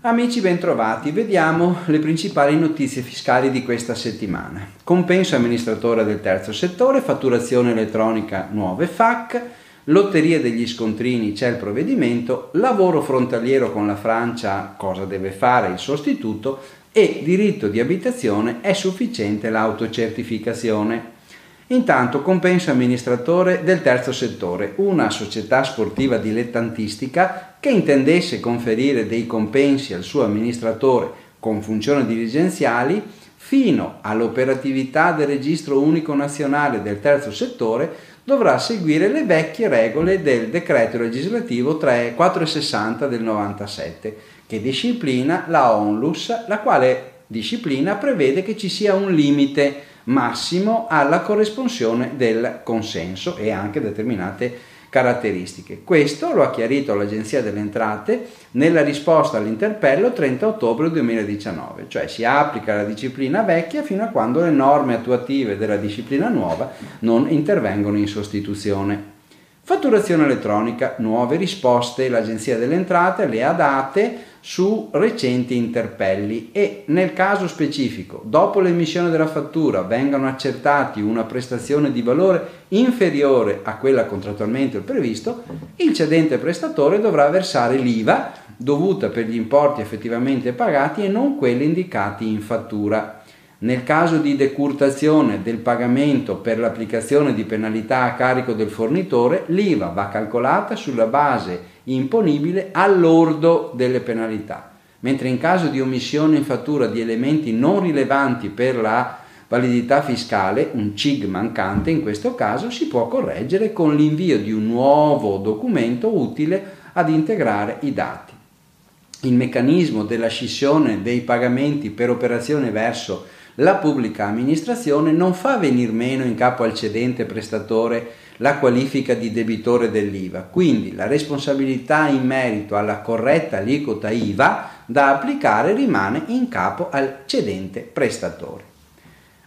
Amici bentrovati, vediamo le principali notizie fiscali di questa settimana. Compenso amministratore del terzo settore, fatturazione elettronica nuove FAC, lotteria degli scontrini c'è il provvedimento, lavoro frontaliero con la Francia cosa deve fare il sostituto e diritto di abitazione è sufficiente l'autocertificazione. Intanto compenso amministratore del terzo settore, una società sportiva dilettantistica che intendesse conferire dei compensi al suo amministratore con funzioni dirigenziali fino all'operatività del registro unico nazionale del terzo settore dovrà seguire le vecchie regole del decreto legislativo 460 del 97 che disciplina la ONLUS, la quale disciplina prevede che ci sia un limite massimo alla corresponsione del consenso e anche determinate caratteristiche. Questo lo ha chiarito l'Agenzia delle Entrate nella risposta all'interpello 30 ottobre 2019, cioè si applica la disciplina vecchia fino a quando le norme attuative della disciplina nuova non intervengono in sostituzione. Fatturazione elettronica, nuove risposte, l'Agenzia delle Entrate le ha date su recenti interpelli e nel caso specifico, dopo l'emissione della fattura, vengano accertati una prestazione di valore inferiore a quella contrattualmente previsto, il cedente prestatore dovrà versare l'IVA dovuta per gli importi effettivamente pagati e non quelli indicati in fattura. Nel caso di decurtazione del pagamento per l'applicazione di penalità a carico del fornitore, l'IVA va calcolata sulla base imponibile all'ordo delle penalità, mentre in caso di omissione in fattura di elementi non rilevanti per la validità fiscale, un CIG mancante in questo caso si può correggere con l'invio di un nuovo documento utile ad integrare i dati. Il meccanismo della scissione dei pagamenti per operazione verso la pubblica amministrazione non fa venir meno in capo al cedente prestatore la qualifica di debitore dell'IVA, quindi la responsabilità in merito alla corretta aliquota IVA da applicare rimane in capo al cedente prestatore.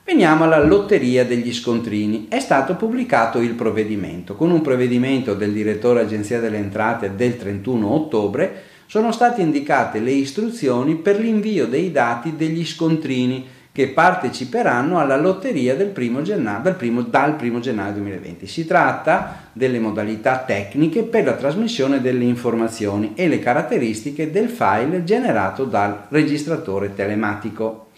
Veniamo alla lotteria degli scontrini. È stato pubblicato il provvedimento. Con un provvedimento del direttore Agenzia delle Entrate del 31 ottobre sono state indicate le istruzioni per l'invio dei dati degli scontrini che parteciperanno alla lotteria del primo gennaio, dal, primo, dal 1 gennaio 2020. Si tratta delle modalità tecniche per la trasmissione delle informazioni e le caratteristiche del file generato dal registratore telematico.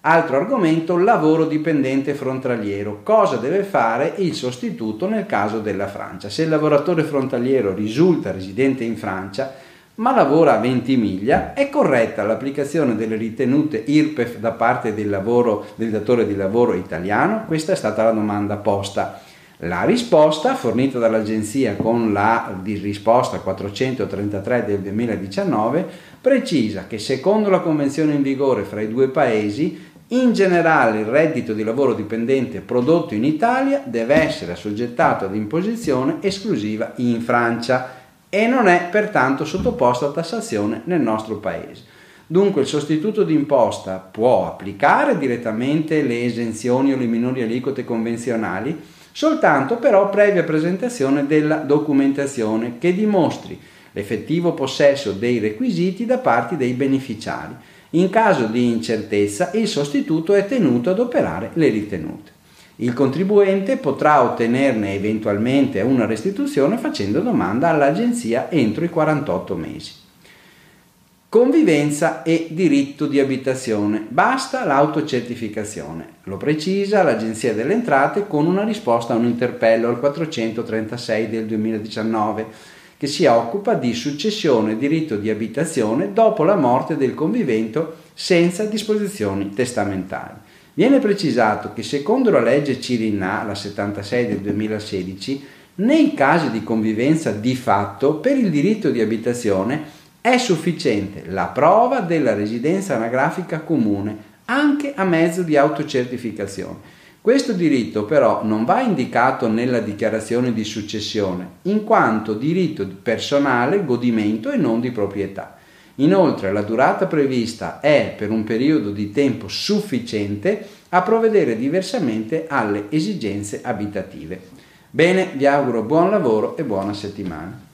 Altro argomento, lavoro dipendente frontaliero. Cosa deve fare il sostituto nel caso della Francia? Se il lavoratore frontaliero risulta residente in Francia, ma lavora a Ventimiglia, è corretta l'applicazione delle ritenute IRPEF da parte del, lavoro, del datore di lavoro italiano? Questa è stata la domanda posta. La risposta fornita dall'agenzia con la risposta 433 del 2019 precisa che secondo la convenzione in vigore fra i due paesi in generale il reddito di lavoro dipendente prodotto in Italia deve essere assoggettato ad imposizione esclusiva in Francia e non è pertanto sottoposto a tassazione nel nostro paese. Dunque il sostituto d'imposta può applicare direttamente le esenzioni o le minori aliquote convenzionali, soltanto però previa presentazione della documentazione che dimostri l'effettivo possesso dei requisiti da parte dei beneficiari. In caso di incertezza il sostituto è tenuto ad operare le ritenute. Il contribuente potrà ottenerne eventualmente una restituzione facendo domanda all'agenzia entro i 48 mesi. Convivenza e diritto di abitazione. Basta l'autocertificazione. Lo precisa l'Agenzia delle Entrate con una risposta a un interpello al 436 del 2019 che si occupa di successione e diritto di abitazione dopo la morte del convivento senza disposizioni testamentali. Viene precisato che secondo la legge Cirinà, la 76 del 2016, nei casi di convivenza di fatto per il diritto di abitazione è sufficiente la prova della residenza anagrafica comune anche a mezzo di autocertificazione. Questo diritto però non va indicato nella dichiarazione di successione, in quanto diritto personale, godimento e non di proprietà. Inoltre la durata prevista è per un periodo di tempo sufficiente a provvedere diversamente alle esigenze abitative. Bene, vi auguro buon lavoro e buona settimana.